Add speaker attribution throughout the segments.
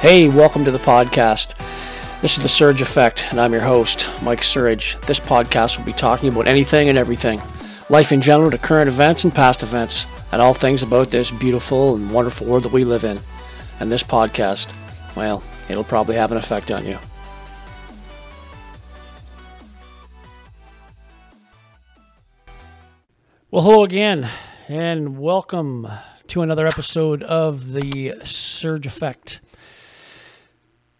Speaker 1: Hey, welcome to the podcast. This is the Surge Effect, and I'm your host, Mike Surge. This podcast will be talking about anything and everything life in general to current events and past events, and all things about this beautiful and wonderful world that we live in. And this podcast, well, it'll probably have an effect on you. Well, hello again, and welcome to another episode of the Surge Effect.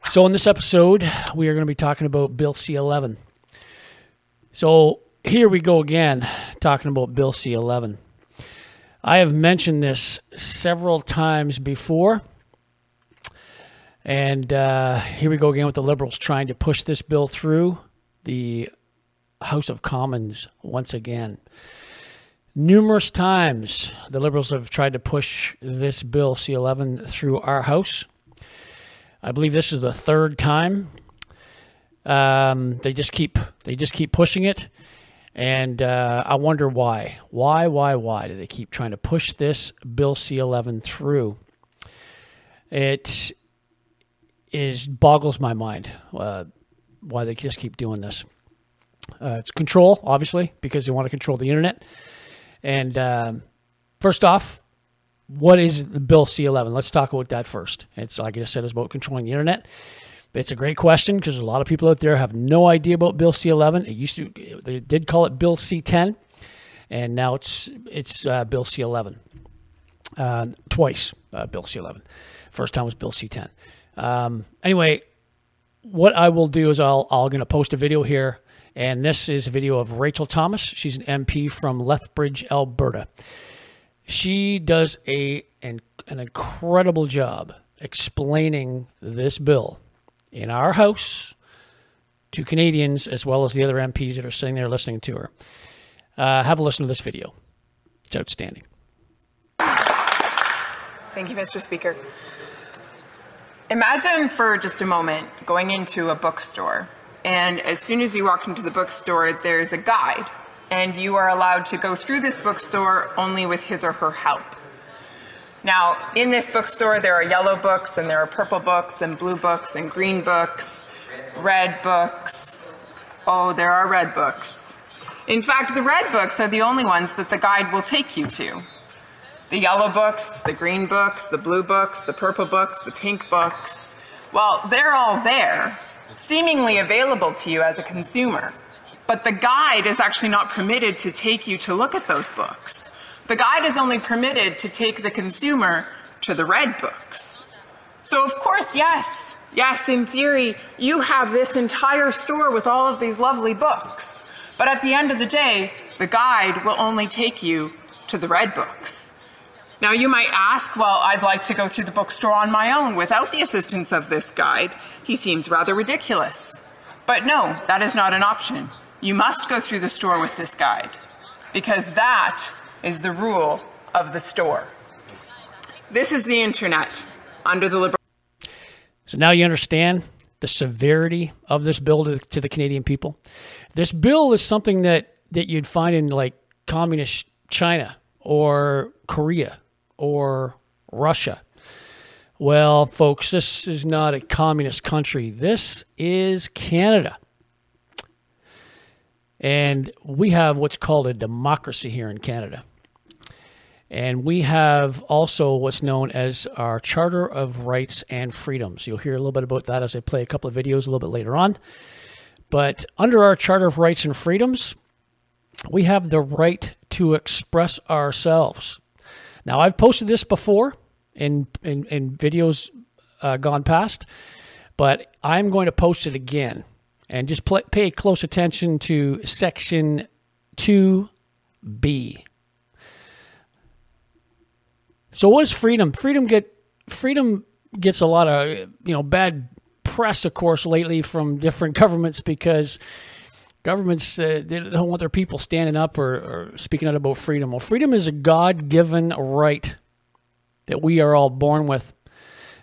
Speaker 1: So, in this episode, we are going to be talking about Bill C 11. So, here we go again, talking about Bill C 11. I have mentioned this several times before. And uh, here we go again with the Liberals trying to push this bill through the House of Commons once again. Numerous times the Liberals have tried to push this bill C 11 through our House. I believe this is the third time. Um, they just keep they just keep pushing it, and uh, I wonder why. Why? Why? Why do they keep trying to push this Bill C11 through? It is boggles my mind uh, why they just keep doing this. Uh, it's control, obviously, because they want to control the internet. And um, first off, what is Bill C11? Let's talk about that first. It's like I said, it's about controlling the internet. It's a great question because a lot of people out there have no idea about Bill C11. It used to they did call it Bill C10, and now it's it's uh, Bill C11. Uh, twice uh, Bill C11. First time was Bill C10. Um, anyway, what I will do is I'll I'm going to post a video here, and this is a video of Rachel Thomas. She's an MP from Lethbridge, Alberta she does a an, an incredible job explaining this bill in our house to Canadians as well as the other MPs that are sitting there listening to her. Uh, have a listen to this video. It's outstanding.
Speaker 2: Thank you, Mr. Speaker. Imagine for just a moment going into a bookstore, and as soon as you walk into the bookstore, there's a guide and you are allowed to go through this bookstore only with his or her help. Now, in this bookstore, there are yellow books, and there are purple books, and blue books, and green books, red books. Oh, there are red books. In fact, the red books are the only ones that the guide will take you to. The yellow books, the green books, the blue books, the purple books, the pink books, well, they're all there, seemingly available to you as a consumer. But the guide is actually not permitted to take you to look at those books. The guide is only permitted to take the consumer to the red books. So, of course, yes, yes, in theory, you have this entire store with all of these lovely books. But at the end of the day, the guide will only take you to the red books. Now, you might ask, well, I'd like to go through the bookstore on my own without the assistance of this guide. He seems rather ridiculous. But no, that is not an option. You must go through the store with this guide because that is the rule of the store. This is the internet under the liberal.
Speaker 1: So now you understand the severity of this bill to, to the Canadian people. This bill is something that, that you'd find in like communist China or Korea or Russia. Well, folks, this is not a communist country. This is Canada. And we have what's called a democracy here in Canada. And we have also what's known as our Charter of Rights and Freedoms. You'll hear a little bit about that as I play a couple of videos a little bit later on. But under our Charter of Rights and Freedoms, we have the right to express ourselves. Now, I've posted this before in, in, in videos uh, gone past, but I'm going to post it again and just pay close attention to section 2b. So what is freedom? Freedom get freedom gets a lot of you know bad press, of course, lately from different governments because governments uh, they don't want their people standing up or, or speaking out about freedom. Well, freedom is a God-given right that we are all born with.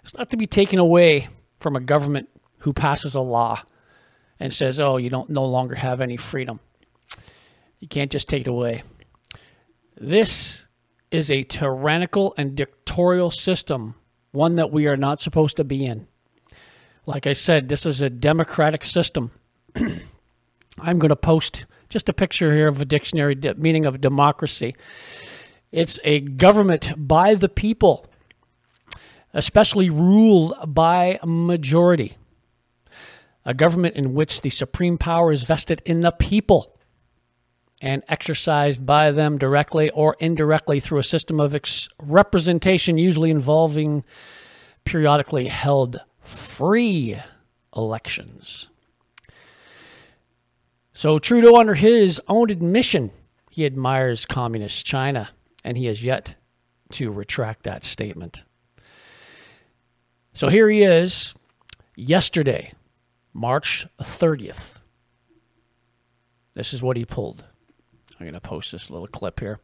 Speaker 1: It's not to be taken away from a government who passes a law and says, "Oh, you don't no longer have any freedom. You can't just take it away." This is a tyrannical and dictatorial system, one that we are not supposed to be in. Like I said, this is a democratic system. I'm going to post just a picture here of a dictionary de- meaning of democracy. It's a government by the people, especially ruled by majority. A government in which the supreme power is vested in the people and exercised by them directly or indirectly through a system of ex- representation, usually involving periodically held free elections. So Trudeau, under his own admission, he admires communist China, and he has yet to retract that statement. So here he is, yesterday, March 30th. This is what he pulled. I'm going to post this little clip here.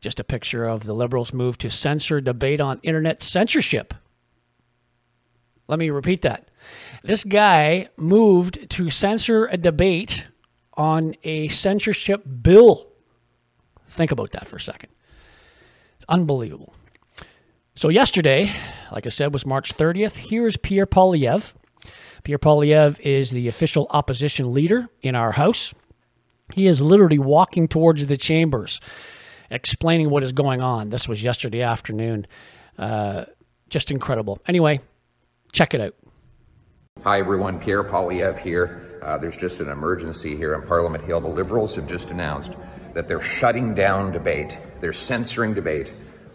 Speaker 1: Just a picture of the Liberals' move to censor debate on internet censorship. Let me repeat that. This guy moved to censor a debate on a censorship bill. Think about that for a second. It's unbelievable. So, yesterday, like I said, was March 30th. Here's Pierre Poilievre. Pierre Poilievre is the official opposition leader in our House. He is literally walking towards the chambers, explaining what is going on. This was yesterday afternoon. Uh, just incredible. Anyway, check it out.
Speaker 3: Hi, everyone. Pierre Poilievre here. Uh, there's just an emergency here in Parliament Hill. The Liberals have just announced that they're shutting down debate, they're censoring debate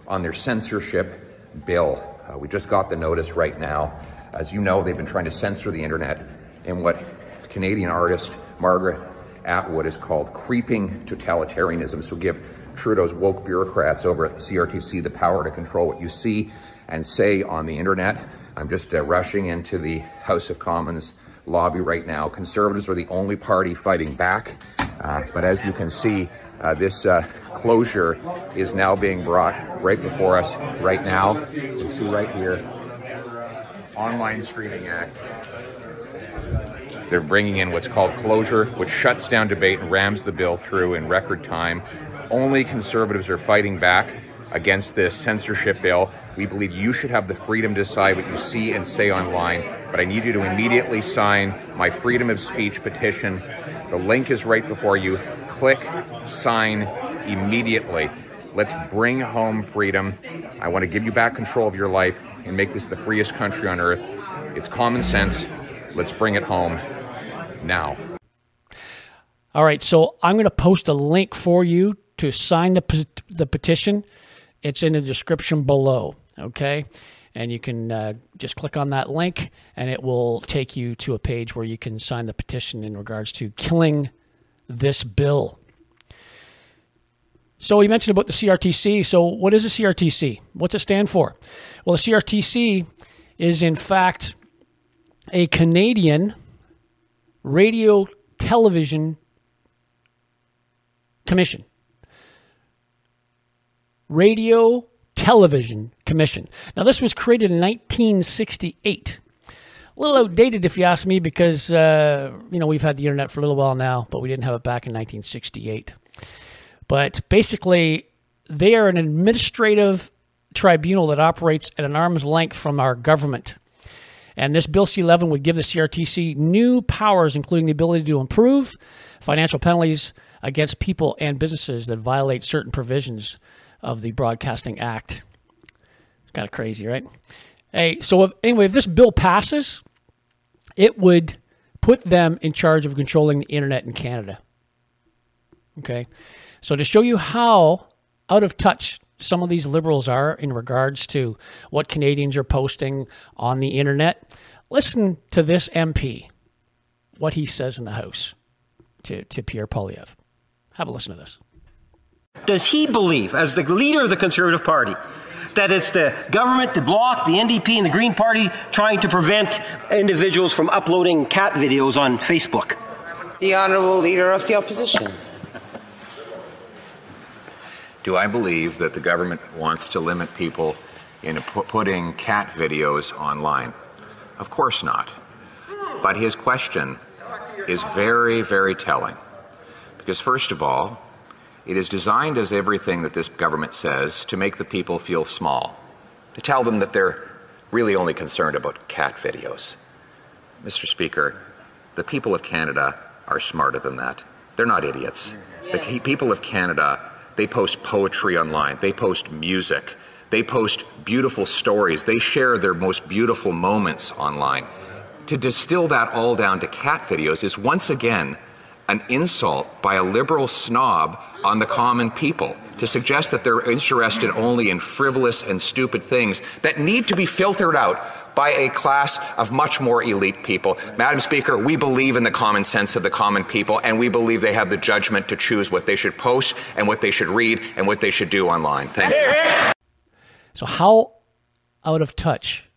Speaker 3: on their censorship bill. Uh, we just got the notice right now. As you know, they've been trying to censor the internet in what Canadian artist Margaret Atwood is called creeping totalitarianism. So give Trudeau's woke bureaucrats over at the CRTC the power to control what you see and say on the internet. I'm just uh, rushing into the House of Commons lobby right now. Conservatives are the only party fighting back. Uh, but as you can see, uh, this uh, closure is now being brought right before us right now. You see right here, Online Streaming Act. They're bringing in what's called closure, which shuts down debate and rams the bill through in record time. Only conservatives are fighting back against this censorship bill. We believe you should have the freedom to decide what you see and say online, but I need you to immediately sign my freedom of speech petition. The link is right before you. Click, sign immediately. Let's bring home freedom. I want to give you back control of your life and make this the freest country on earth. It's common sense. Let's bring it home now.
Speaker 1: All right, so I'm going to post a link for you to sign the, the petition. It's in the description below, okay? And you can uh, just click on that link, and it will take you to a page where you can sign the petition in regards to killing this bill. So we mentioned about the CRTC. So what is a CRTC? What's it stand for? Well, the CRTC is in fact a Canadian radio television commission. Radio Television Commission. Now, this was created in 1968. A little outdated, if you ask me, because uh, you know we've had the internet for a little while now, but we didn't have it back in 1968. But basically, they are an administrative tribunal that operates at an arm's length from our government. And this Bill C 11 would give the CRTC new powers, including the ability to improve financial penalties against people and businesses that violate certain provisions of the Broadcasting Act. It's kind of crazy, right? Hey, so if, anyway, if this bill passes, it would put them in charge of controlling the internet in Canada. Okay? So to show you how out of touch some of these liberals are in regards to what Canadians are posting on the internet, listen to this MP, what he says in the House to, to Pierre Poilievre. Have a listen to this.
Speaker 4: Does he believe, as the leader of the Conservative Party, that it's the government, the Bloc, the NDP, and the Green Party trying to prevent individuals from uploading cat videos on Facebook?
Speaker 5: The Honourable Leader of the Opposition.
Speaker 3: Do I believe that the government wants to limit people in putting cat videos online? Of course not. But his question is very, very telling. Because, first of all, it is designed as everything that this government says to make the people feel small, to tell them that they're really only concerned about cat videos. Mr. Speaker, the people of Canada are smarter than that. They're not idiots. Yes. The people of Canada, they post poetry online, they post music, they post beautiful stories, they share their most beautiful moments online. To distill that all down to cat videos is once again an insult by a liberal snob on the common people to suggest that they're interested only in frivolous and stupid things that need to be filtered out by a class of much more elite people. Madam Speaker, we believe in the common sense of the common people, and we believe they have the judgment to choose what they should post and what they should read and what they should do online. Thank you.
Speaker 1: So, how out of touch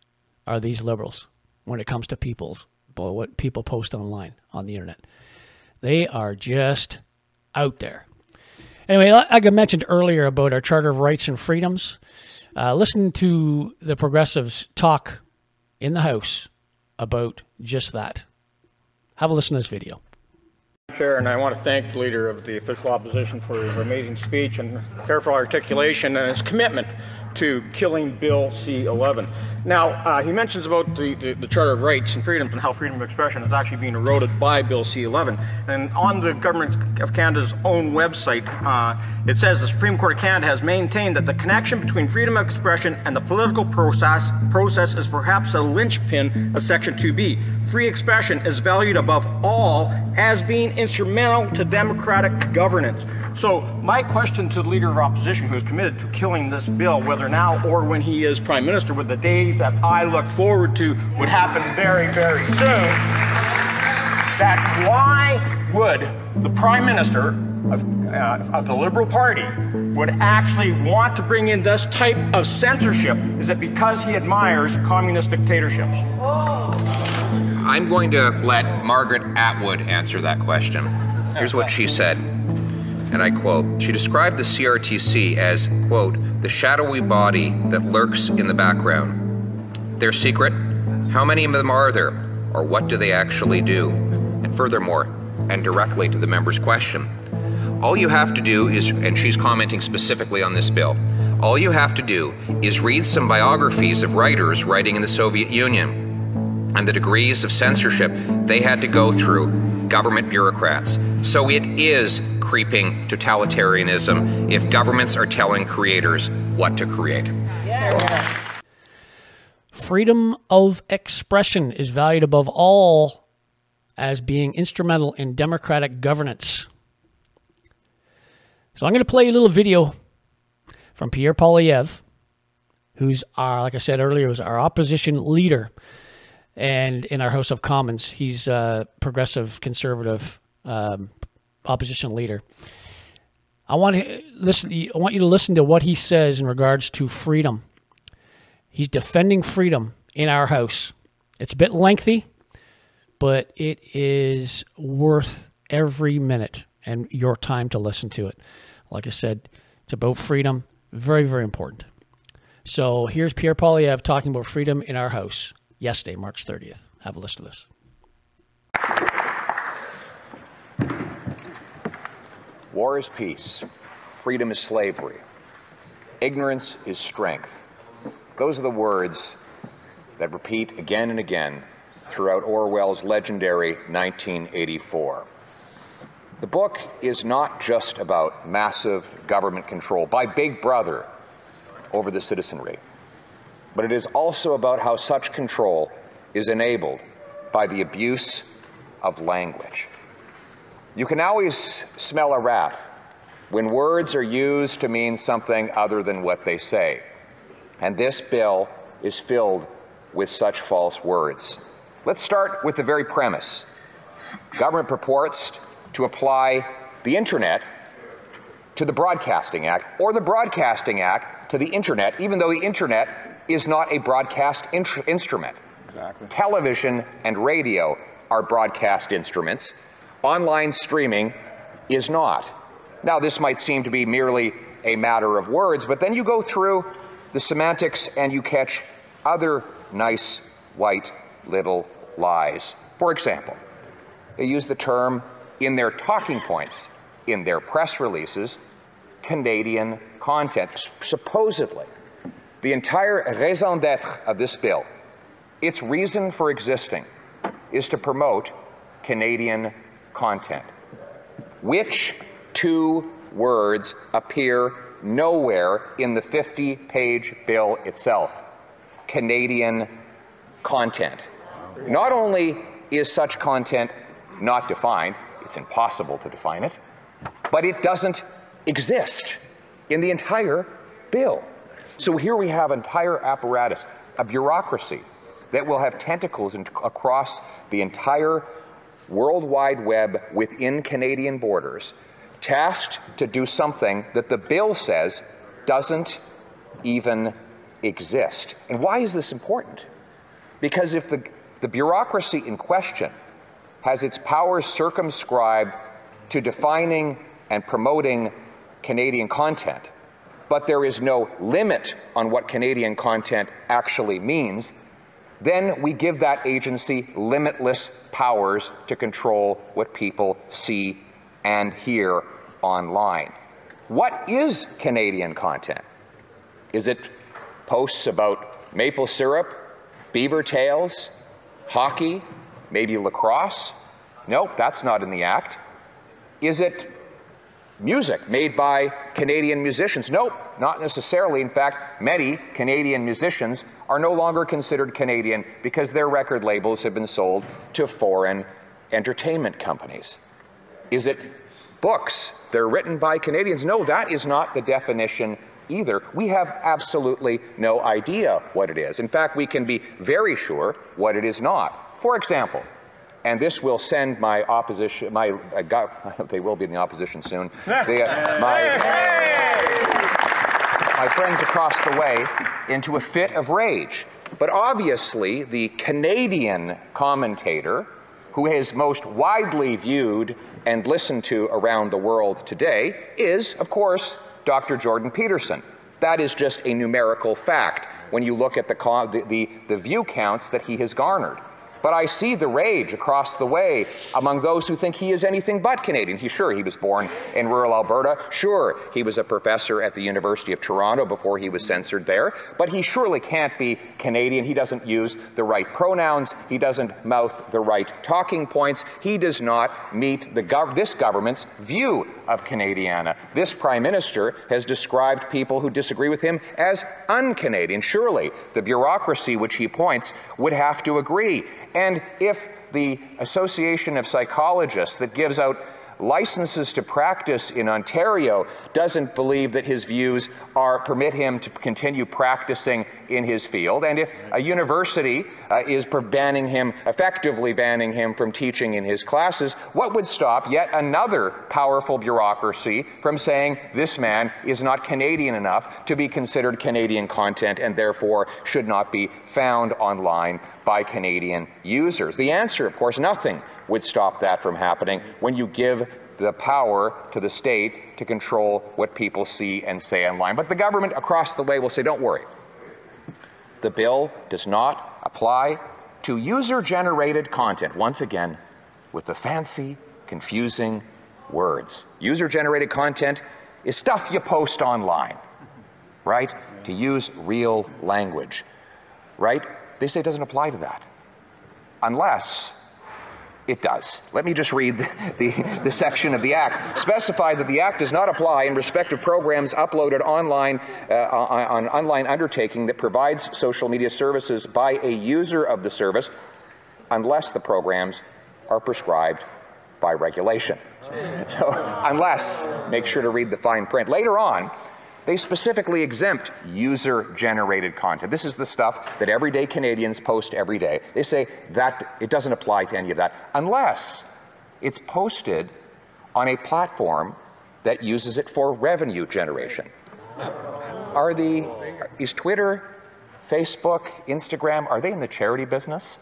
Speaker 1: are these liberals when it comes to people's what people post online on the internet? They are just out there. Anyway, like I mentioned earlier about our Charter of Rights and Freedoms, uh, listen to the progressives talk in the House about just that. Have a listen to this video.
Speaker 6: Chair, and I want to thank the Leader of the Official Opposition for his amazing speech and careful articulation and his commitment to killing Bill C-11. Now, uh, he mentions about the, the, the, Charter of Rights and Freedoms and how freedom of expression is actually being eroded by Bill C-11. And on the Government of Canada's own website, uh, it says the Supreme Court of Canada has maintained that the connection between freedom of expression and the political process, process is perhaps a linchpin of Section 2B. Free expression is valued above all as being instrumental to democratic governance. So, my question to the Leader of Opposition, who is committed to killing this bill, whether now or when he is Prime Minister, with the day that I look forward to would happen very, very soon, that why would the Prime Minister of, uh, of the Liberal Party would actually want to bring in this type of censorship? Is that because he admires communist dictatorships?
Speaker 3: I'm going to let Margaret Atwood answer that question. Here's what she said, and I quote She described the CRTC as, quote, the shadowy body that lurks in the background. Their secret? How many of them are there? Or what do they actually do? And furthermore, and directly to the member's question, all you have to do is, and she's commenting specifically on this bill, all you have to do is read some biographies of writers writing in the Soviet Union and the degrees of censorship they had to go through, government bureaucrats. So it is creeping totalitarianism if governments are telling creators what to create. Yeah.
Speaker 1: Freedom of expression is valued above all as being instrumental in democratic governance. So I'm going to play a little video from Pierre Poilievre, who's our, like I said earlier, was our opposition leader and in our House of Commons, he's a progressive conservative um, opposition leader. I want to listen. I want you to listen to what he says in regards to freedom. He's defending freedom in our House. It's a bit lengthy, but it is worth every minute and your time to listen to it. Like I said, it's about freedom. Very, very important. So here's Pierre Poilievre talking about freedom in our House yesterday, March 30th. Have a listen to this.
Speaker 3: War is peace. Freedom is slavery. Ignorance is strength. Those are the words that repeat again and again throughout Orwell's legendary 1984. The book is not just about massive government control by Big Brother over the citizenry but it is also about how such control is enabled by the abuse of language. You can always smell a rat when words are used to mean something other than what they say. And this bill is filled with such false words. Let's start with the very premise. Government purports to apply the Internet to the Broadcasting Act, or the Broadcasting Act to the Internet, even though the Internet is not a broadcast instrument. Exactly. Television and radio are broadcast instruments. Online streaming is not. Now, this might seem to be merely a matter of words, but then you go through the semantics and you catch other nice white little lies. For example, they use the term in their talking points, in their press releases, Canadian content, supposedly. The entire raison d'etre of this bill, its reason for existing, is to promote Canadian content. Which two words appear nowhere in the 50 page bill itself? Canadian content. Not only is such content not defined, it's impossible to define it, but it doesn't exist in the entire bill. So here we have entire apparatus, a bureaucracy that will have tentacles across the entire World Wide Web within Canadian borders, tasked to do something that the bill says doesn't even exist. And why is this important? Because if the, the bureaucracy in question has its powers circumscribed to defining and promoting Canadian content, but there is no limit on what Canadian content actually means, then we give that agency limitless powers to control what people see and hear online. What is Canadian content? Is it posts about maple syrup, beaver tails, hockey, maybe lacrosse? Nope, that's not in the Act. Is it music made by Canadian musicians? Nope, not necessarily. In fact, many Canadian musicians are no longer considered Canadian because their record labels have been sold to foreign entertainment companies. Is it books? They're written by Canadians. No, that is not the definition either. We have absolutely no idea what it is. In fact, we can be very sure what it is not. For example, and this will send my opposition, my, uh, they will be in the opposition soon, uh, my, my friends across the way into a fit of rage. But obviously, the Canadian commentator who is most widely viewed and listened to around the world today is, of course, Dr. Jordan Peterson. That is just a numerical fact when you look at the, the, the, the view counts that he has garnered. But I see the rage across the way among those who think he is anything but Canadian. He sure he was born in rural Alberta. Sure, he was a professor at the University of Toronto before he was censored there. But he surely can't be Canadian. He doesn't use the right pronouns. He doesn't mouth the right talking points. He does not meet gov- this government's view of Canadiana. This prime minister has described people who disagree with him as un-Canadian. Surely the bureaucracy which he points would have to agree. And if the Association of Psychologists that gives out licenses to practice in Ontario doesn't believe that his views are permit him to continue practicing in his field. And if a university uh, is banning him, effectively banning him from teaching in his classes, what would stop yet another powerful bureaucracy from saying this man is not Canadian enough to be considered Canadian content and therefore should not be found online by Canadian users? The answer, of course, nothing would stop that from happening when you give the power to the state to control what people see and say online. But the government across the way will say, don't worry. The bill does not apply to user generated content. Once again, with the fancy, confusing words. User generated content is stuff you post online, right? To use real language, right? They say it doesn't apply to that. Unless it does. Let me just read the, the, the, section of the Act. Specify that the Act does not apply in respect of programs uploaded online uh, on, on online undertaking that provides social media services by a user of the service unless the programs are prescribed by regulation. So, unless, make sure to read the fine print. Later on, they specifically exempt user generated content. This is the stuff that everyday Canadians post every day. They say that it doesn't apply to any of that unless it's posted on a platform that uses it for revenue generation. Are the is Twitter, Facebook, Instagram, are they in the charity business?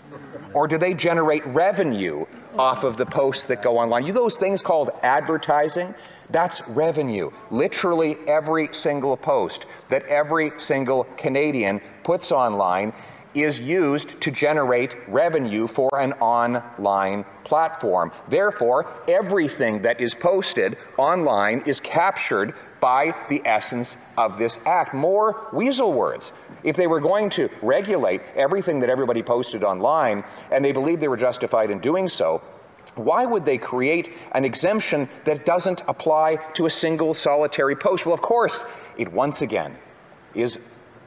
Speaker 3: Or do they generate revenue off of the posts that go online? You those things called advertising? That's revenue. Literally every single post that every single Canadian puts online is used to generate revenue for an online platform. Therefore, everything that is posted online is captured by the essence of this act. More weasel words. If they were going to regulate everything that everybody posted online and they believed they were justified in doing so, why would they create an exemption that doesn't apply to a single solitary post? Well, of course, it once again is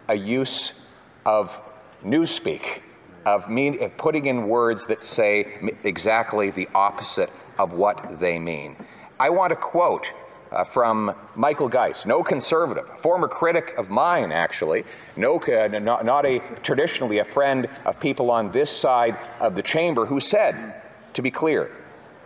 Speaker 3: a use of newspeak, of, mean, of putting in words that say exactly the opposite of what they mean. I want to quote uh, from Michael Geist, no conservative, former critic of mine, actually, no, uh, not, not a traditionally a friend of people on this side of the chamber, who said, to be clear,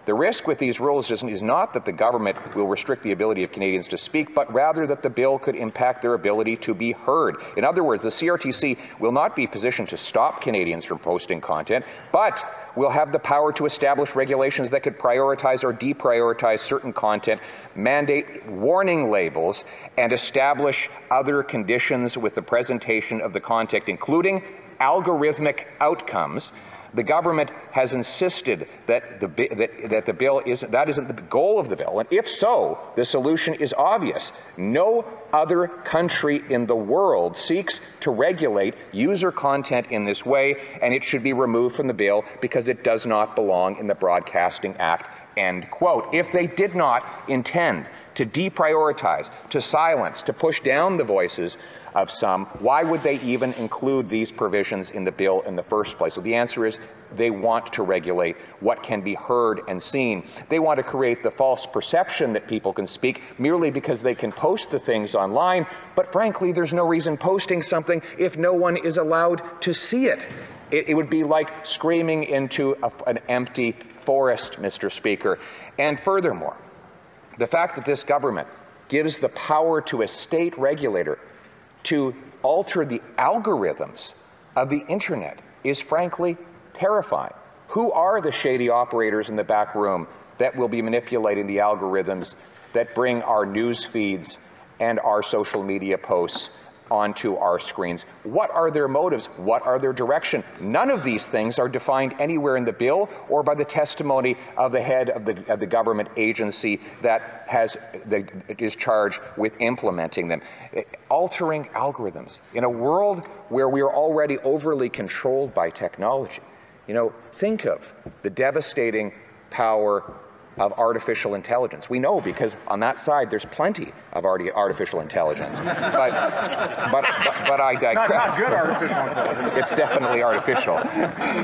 Speaker 3: the risk with these rules is, is, not that the government will restrict the ability of Canadians to speak, but rather that the bill could impact their ability to be heard. In other words, the CRTC will not be positioned to stop Canadians from posting content, but will have the power to establish regulations that could prioritize or deprioritize certain content, mandate warning labels, and establish other conditions with the presentation of the content, including algorithmic outcomes the government has insisted that the, that, that the bill is that isn't the goal of the bill. And if so, the solution is obvious. No other country in the world seeks to regulate user content in this way, and it should be removed from the bill because it does not belong in the Broadcasting Act. End quote. If they did not intend to deprioritize, to silence, to push down the voices of some, why would they even include these provisions in the bill in the first place? So the answer is they want to regulate what can be heard and seen. They want to create the false perception that people can speak merely because they can post the things online, but frankly, there's no reason posting something if no one is allowed to see it. It, it would be like screaming into a, an empty forest, Mr. Speaker. And furthermore, the fact that this government gives the power to a state regulator to alter the algorithms of the internet is frankly terrifying. Who are the shady operators in the back room that will be manipulating the algorithms that bring our news feeds and our social media posts onto our screens. What are their motives? What are their direction? None of these things are defined anywhere in the bill or by the testimony of the head of the, of the government agency that has the, is charged with implementing them. Altering algorithms in a world where we are already overly controlled by technology. You know, think of the devastating power of artificial intelligence. We know because on that side there's plenty of artificial intelligence. But, but, but, but, I digress.
Speaker 6: Not, not good artificial intelligence.
Speaker 3: It's definitely artificial,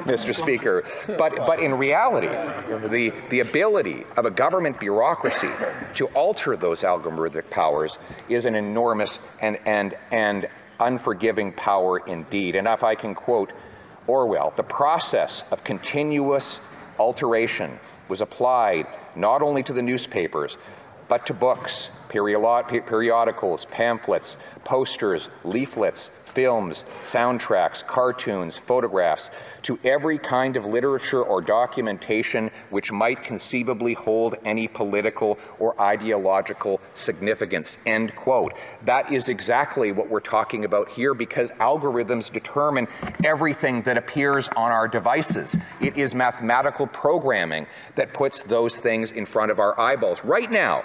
Speaker 3: Mr. Speaker. But, but in reality, the, the ability of a government bureaucracy to alter those algorithmic powers is an enormous and, and, and unforgiving power indeed. And if I can quote Orwell, the process of continuous alteration was applied not only to the newspapers, but to books, periodicals, pamphlets, posters, leaflets, films, soundtracks, cartoons, photographs, to every kind of literature or documentation which might conceivably hold any political or ideological significance. End quote. That is exactly what we're talking about here because algorithms determine everything that appears on our devices. It is mathematical programming that puts those things in front of our eyeballs. Right now,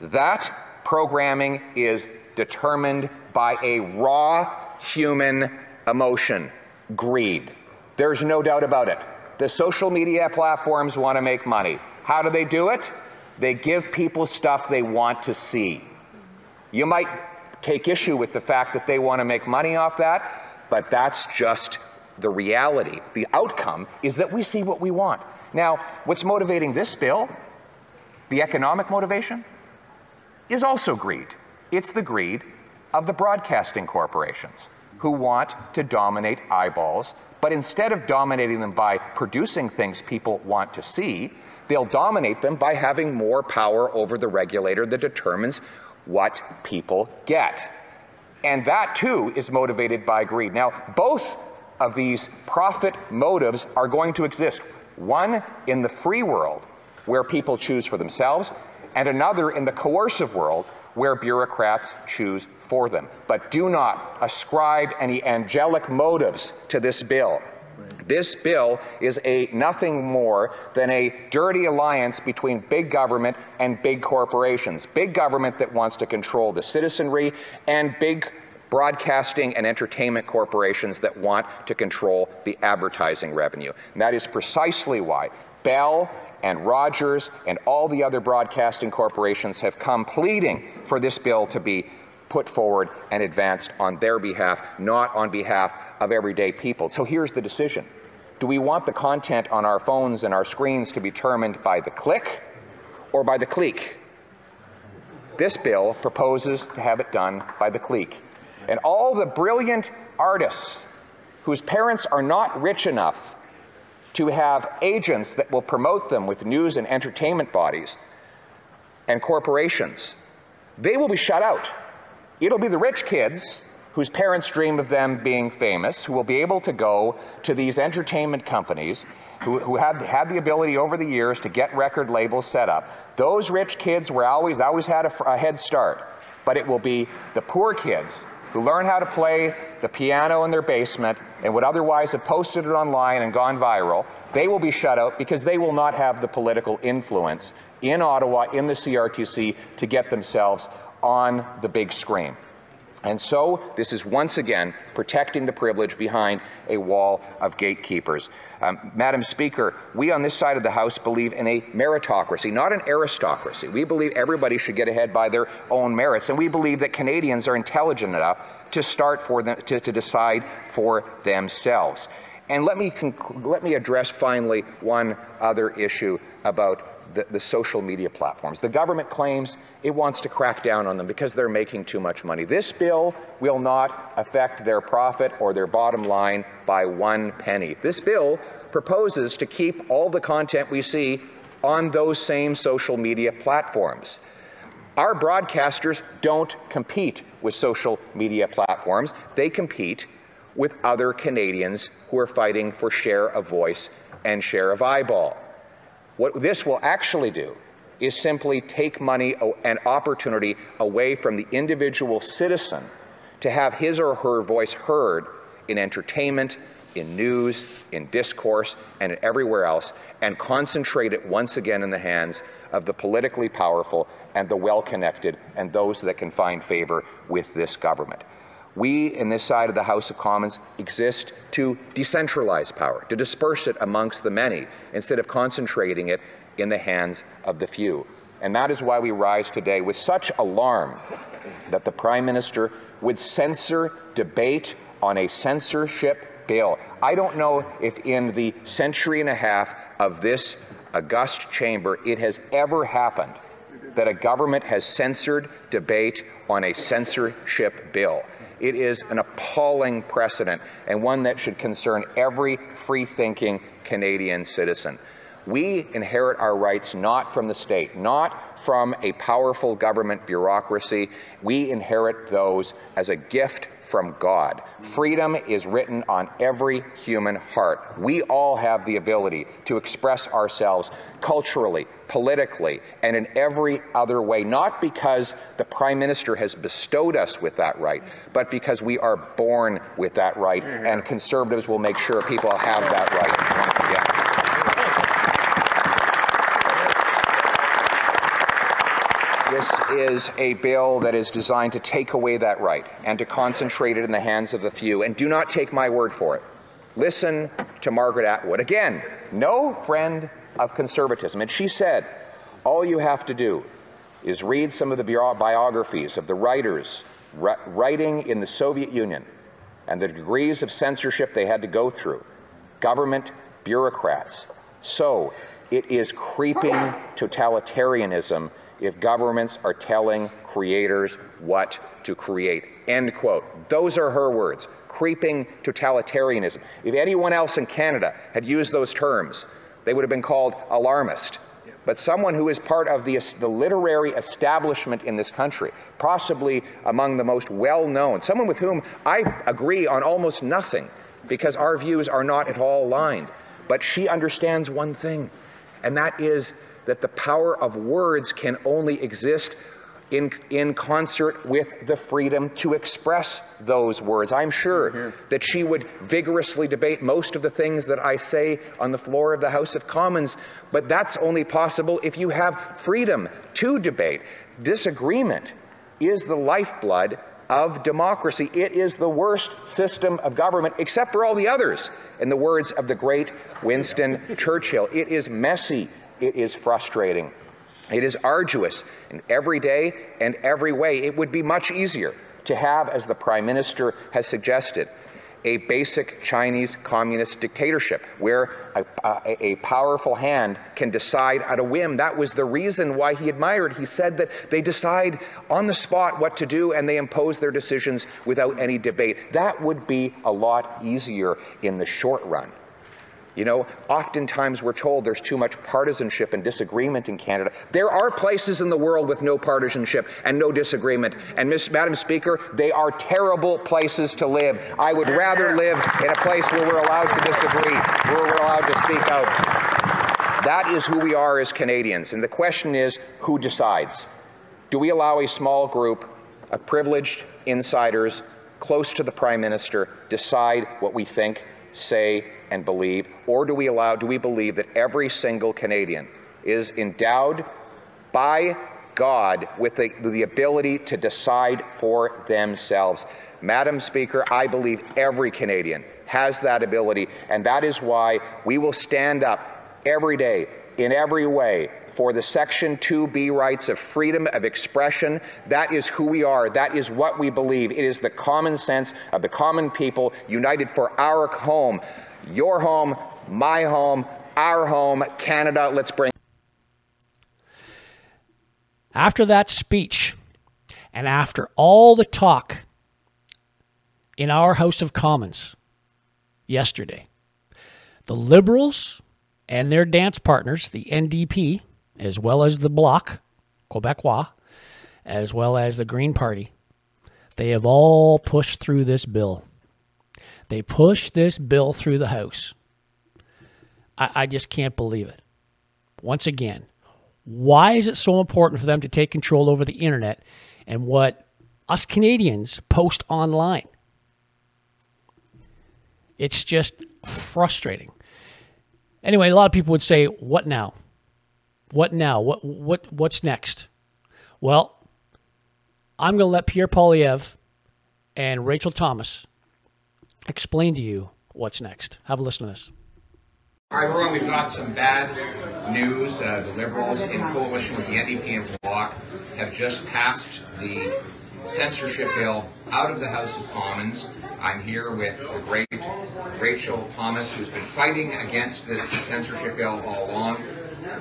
Speaker 3: that programming is determined by a raw human emotion greed. There's no doubt about it. The social media platforms want to make money. How do they do it? They give people stuff they want to see. You might take issue with the fact that they want to make money off that, but that's just the reality. The outcome is that we see what we want. Now, what's motivating this bill, the economic motivation, is also greed. It's the greed of the broadcasting corporations who want to dominate eyeballs, but instead of dominating them by producing things people want to see, they'll dominate them by having more power over the regulator that determines what people get. And that too is motivated by greed. Now, both of these profit motives are going to exist. One in the free world, where people choose for themselves, and another in the coercive world, where bureaucrats choose for them. But do not ascribe any angelic motives to this bill. This bill is a nothing more than a dirty alliance between big government and big corporations. Big government that wants to control the citizenry and big broadcasting and entertainment corporations that want to control the advertising revenue. And that is precisely why Bell and Rogers and all the other broadcasting corporations have come pleading for this bill to be put forward and advanced on their behalf, not on behalf of everyday people. So here's the decision. Do we want the content on our phones and our screens to be determined by the click or by the clique? This bill proposes to have it done by the clique. And all the brilliant artists whose parents are not rich enough to have agents that will promote them with news and entertainment bodies and corporations, they will be shut out. It'll be the rich kids whose parents dream of them being famous, who will be able to go to these entertainment companies, who, who have had the ability over the years to get record labels set up. Those rich kids were always, always had a, a head start, but it will be the poor kids who learn how to play the piano in their basement and would otherwise have posted it online and gone viral, they will be shut out because they will not have the political influence in Ottawa, in the CRTC, to get themselves on the big screen. And so, this is once again protecting the privilege behind a wall of gatekeepers. Um, Madam Speaker, we on this side of the House believe in a meritocracy, not an aristocracy. We believe everybody should get ahead by their own merits, and we believe that Canadians are intelligent enough to start for them to, to decide for themselves. And let me let me address finally one other issue about the, the, social media platforms. The government claims it wants to crack down on them because they're making too much money. This bill will not affect their profit or their bottom line by one penny. This bill proposes to keep all the content we see on those same social media platforms. Our broadcasters don't compete with social media platforms. They compete with other Canadians who are fighting for share of voice and share of eyeball. What this will actually do is simply take money and opportunity away from the individual citizen to have his or her voice heard in entertainment, in news, in discourse, and everywhere else, and concentrate it once again in the hands of the politically powerful and the well connected and those that can find favor with this government. We, in this side of the House of Commons, exist to decentralize power, to disperse it amongst the many, instead of concentrating it in the hands of the few. And that is why we rise today with such alarm that the Prime Minister would censor debate on a censorship I don't know if in the century and a half of this august chamber it has ever happened that a government has censored debate on a censorship bill. It is an appalling precedent and one that should concern every free thinking Canadian citizen. We inherit our rights not from the state, not from a powerful government bureaucracy. We inherit those as a gift from God. Freedom is written on every human heart. We all have the ability to express ourselves culturally, politically, and in every other way, not because the Prime Minister has bestowed us with that right, but because we are born with that right, and conservatives will make sure people have that right. Yeah. This is a bill that is designed to take away that right and to concentrate it in the hands of the few. And do not take my word for it. Listen to Margaret Atwood. Again, no friend of conservatism. And she said, all you have to do is read some of the biographies of the writers writing in the Soviet Union and the degrees of censorship they had to go through. Government bureaucrats. So it is creeping totalitarianism if governments are telling creators what to create. End quote. Those are her words. Creeping totalitarianism. If anyone else in Canada had used those terms, they would have been called alarmist. But someone who is part of the, the literary establishment in this country, possibly among the most well known, someone with whom I agree on almost nothing because our views are not at all aligned. But she understands one thing, and that is that the power of words can only exist in, in concert with the freedom to express those words. I'm sure that she would vigorously debate most of the things that I say on the floor of the House of Commons, but that's only possible if you have freedom to debate. Disagreement is the lifeblood of democracy. It is the worst system of government, except for all the others, in the words of the great Winston Churchill. It is messy, it is frustrating. It is arduous in every day and every way. It would be much easier to have, as the Prime Minister has suggested, a basic Chinese communist dictatorship where a, a, a, powerful hand can decide at a whim. That was the reason why he admired. He said that they decide on the spot what to do and they impose their decisions without any debate. That would be a lot easier in the short run. You know, oftentimes we're told there's too much partisanship and disagreement in Canada. There are places in the world with no partisanship and no disagreement. And, Ms. Madam Speaker, they are terrible places to live. I would rather live in a place where we're allowed to disagree, where we're allowed to speak out. That is who we are as Canadians. And the question is who decides? Do we allow a small group of privileged insiders close to the Prime Minister decide what we think, say, and believe, or do we allow, do we believe that every single Canadian is endowed by God with the, the ability to decide for themselves? Madam Speaker, I believe every Canadian has that ability, and that is why we will stand up every day in every way for the Section 2B rights of freedom of expression. That is who we are. That is what we believe. It is the common sense of the common people united for our home. Your home, my home, our home, Canada. Let's bring.
Speaker 1: After that speech, and after all the talk in our House of Commons yesterday, the Liberals and their dance partners, the NDP, as well as the Bloc, Quebecois, as well as the Green Party, they have all pushed through this bill. They pushed this bill through the House. I, I just can't believe it. Once again, why is it so important for them to take control over the internet and what us Canadians post online? It's just frustrating. Anyway, a lot of people would say, "What now? What now? What what what's next?" Well, I'm going to let Pierre Poilievre and Rachel Thomas explain to you what's next. Have a listen to this.
Speaker 3: All right, everyone, we've got some bad news. Uh, the Liberals, in coalition with the NDP and Bloc, have just passed the censorship bill out of the House of Commons. I'm here with the great Rachel Thomas, who's been fighting against this censorship bill all along.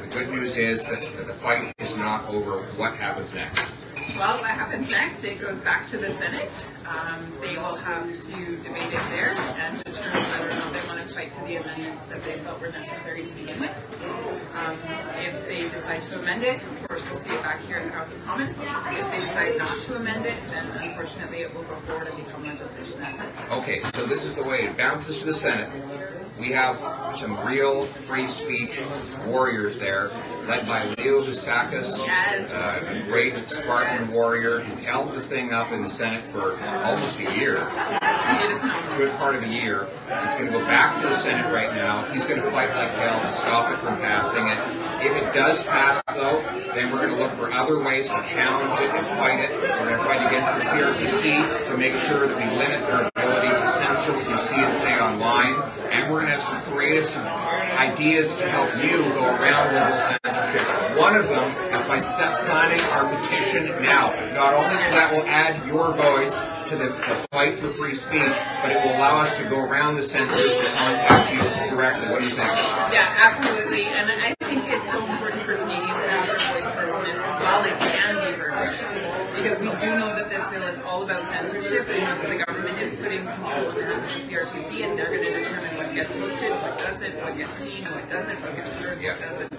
Speaker 3: The good news is that the fight is not over. What happens next?
Speaker 2: Well, what happens next? It goes back to the Senate. Um, they will have to debate it there and determine whether or not they want to fight for the amendments that they felt were necessary to begin with. Um, if they decide to amend it, of course, we'll see it back here in the House of Commons. If they decide not to amend it, then unfortunately it will go forward and become legislation.
Speaker 3: Okay, so this is the way it bounces to the Senate. We have some real free speech warriors there led by Leo Housakos,
Speaker 2: yes.
Speaker 3: uh, a great Spartan warrior who held the thing up in the Senate for almost a year, a good part of a year. He's going to go back to the Senate right now. He's going to fight like hell to stop it from passing it. If it does pass, though, then we're going to look for other ways to challenge it and fight it. We're going to fight against the CRTC to make sure that we limit their what you see and say online. And we're going to have some creative some ideas to help you go around liberal censorship. One of them is by signing our petition now. Not only will that will add your voice to the, the, fight for free speech, but it will allow us to go around the censors to contact you directly. What do you think?
Speaker 2: Yeah, absolutely. And I think it's so important for Canadians to have their voice heard on this as well. They can be heard. Because we do know that this bill is all about censorship. We know that the government is putting control in the hands of the CRTC and they're going to determine what gets posted, what doesn't, what gets seen, what doesn't, what gets heard,
Speaker 3: Yeah.
Speaker 2: what doesn't.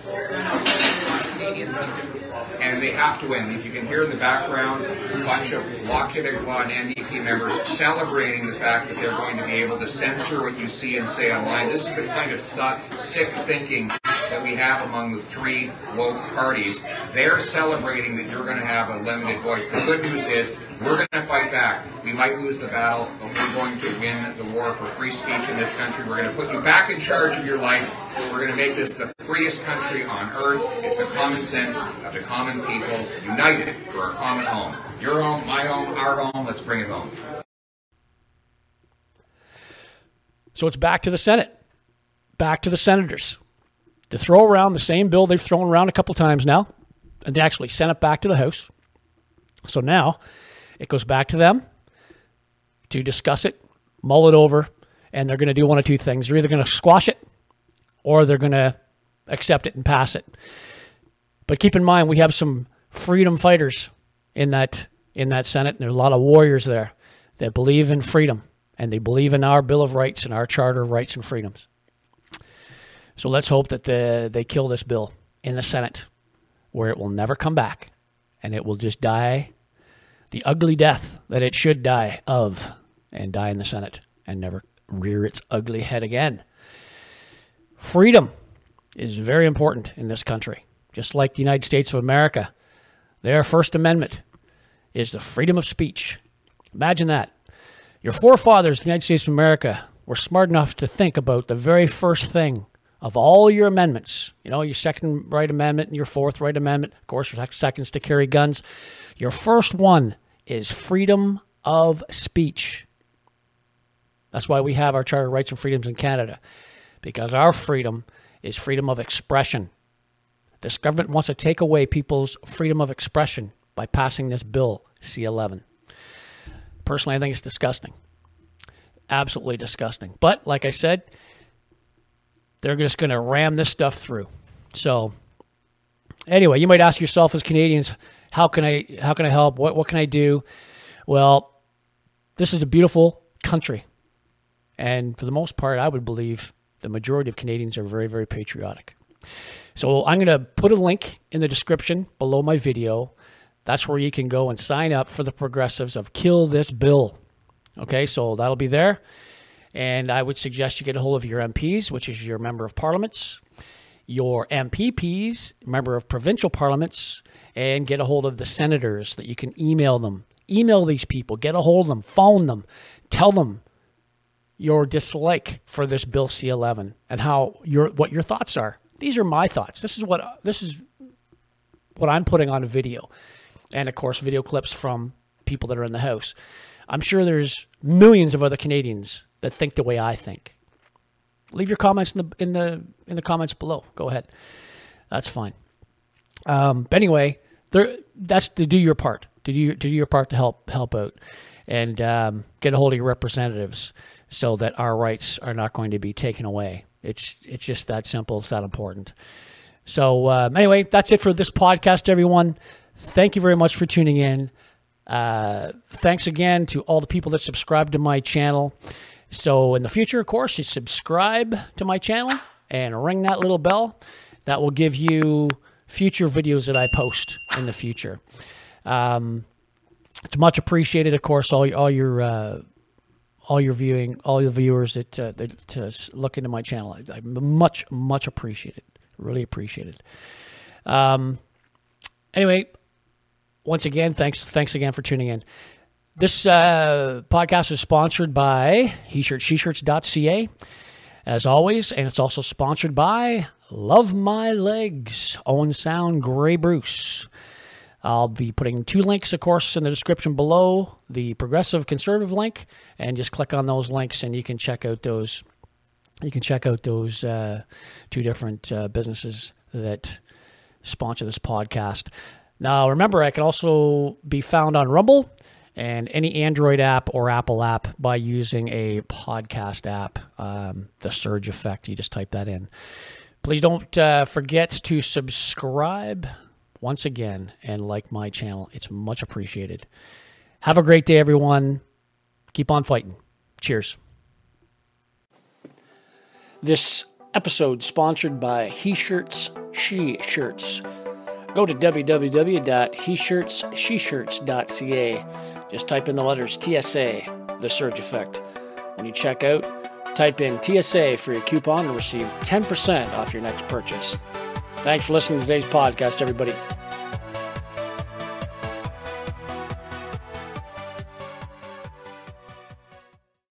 Speaker 2: Canadians need to do.
Speaker 3: And they have to win. You can hear in the background a bunch of Québécois and NDP members celebrating the fact that they're going to be able to censor what you see and say online. This is the kind of sick thinking that we have among the three woke parties. They're celebrating that you're going to have a limited voice. The good news is we're going to fight back. We might lose the battle, but we're going to win the war for free speech in this country. We're going to put you back in charge of your life. We're going to make this the freest country on earth. It's the common sense of the common people united for our common home. Your home, my home, our home. Let's bring it home.
Speaker 1: So it's back to the Senate, back to the senators to throw around the same bill they've thrown around a couple times now, and they actually sent it back to the House. So now it goes back to them to discuss it, mull it over, and they're going to do one of two things. They're either going to squash it or they're going to accept it and pass it. But keep in mind, we have some freedom fighters in that in that Senate, and there are a lot of warriors there that believe in freedom and they believe in our Bill of Rights and our Charter of Rights and Freedoms. So let's hope that the, they kill this bill in the Senate, where it will never come back, and it will just die the ugly death that it should die of, and die in the Senate and never rear its ugly head again. Freedom is very important in this country, just like the United States of America. Their First Amendment is the freedom of speech. Imagine that. Your forefathers, the United States of America, were smart enough to think about the very first thing of all your amendments. You know, your second right amendment and your fourth right amendment, of course, seconds to carry guns. Your first one is freedom of speech. That's why we have our Charter of Rights and Freedoms in Canada, because our freedom is freedom of expression. This government wants to take away people's freedom of expression by passing this bill, C 11. Personally, I think it's disgusting. Absolutely disgusting. But like I said, they're just going to ram this stuff through. So anyway, you might ask yourself as Canadians, how can I how can I help? What what can I do? Well, this is a beautiful country. And for the most part, I would believe the majority of Canadians are very, very patriotic. So I'm going to put a link in the description below my video that's where you can go and sign up for the progressives of Kill This Bill. Okay, so that'll be there. And I would suggest you get a hold of your MPs, which is your member of parliaments, your MPPs, member of provincial parliaments, and get a hold of the senators that you can email them. Email these people, get a hold of them, phone them, tell them your dislike for this bill C11 and how your what your thoughts are. These are my thoughts. This is what this is what I'm putting on a video and of course video clips from people that are in the house. I'm sure there's millions of other Canadians that think the way I think. Leave your comments in the in the in the comments below. Go ahead. That's fine. Um, but anyway, there that's to do your part. To do your, to do your part to help help out and um, get a hold of your representatives so that our rights are not going to be taken away. It's it's just that simple. It's that important. So um, anyway, that's it for this podcast, everyone. Thank you very much for tuning in. Uh, thanks again to all the people that subscribe to my channel. So, in the future, of course, you subscribe to my channel and ring that little bell. That will give you future videos that I post in the future. Um, it's much appreciated, of course, all, all your uh, all your viewing, all your viewers that, uh, that look into my channel. I, I much, much appreciated. Really appreciated. Um, anyway, once again, thanks thanks again for tuning in. This uh, podcast is sponsored by he shirts, sheshirts.ca, as always, and it's also sponsored by Love My Leggs, Owen Sound, Grey Bruce. I'll be putting two links, of course, in the description below the progressive conservative link, and just click on those links, and you can check out those. You can check out those uh, two different uh, businesses that sponsor this podcast. Now, remember, I can also be found on Rumble and any Android app or Apple app by using a podcast app, um, the Surge Effect. You just type that in. Please don't uh, forget to subscribe once again and like my channel. It's much appreciated. Have a great day, everyone. Keep on fighting. Cheers. This episode sponsored by He Shirts, She Shirts go to www.heshirtssheshirts.ca. Just type in the letters TSA, the surge effect. When you check out, type in TSA for your coupon and receive 10% off your next purchase. Thanks for listening to today's podcast, everybody.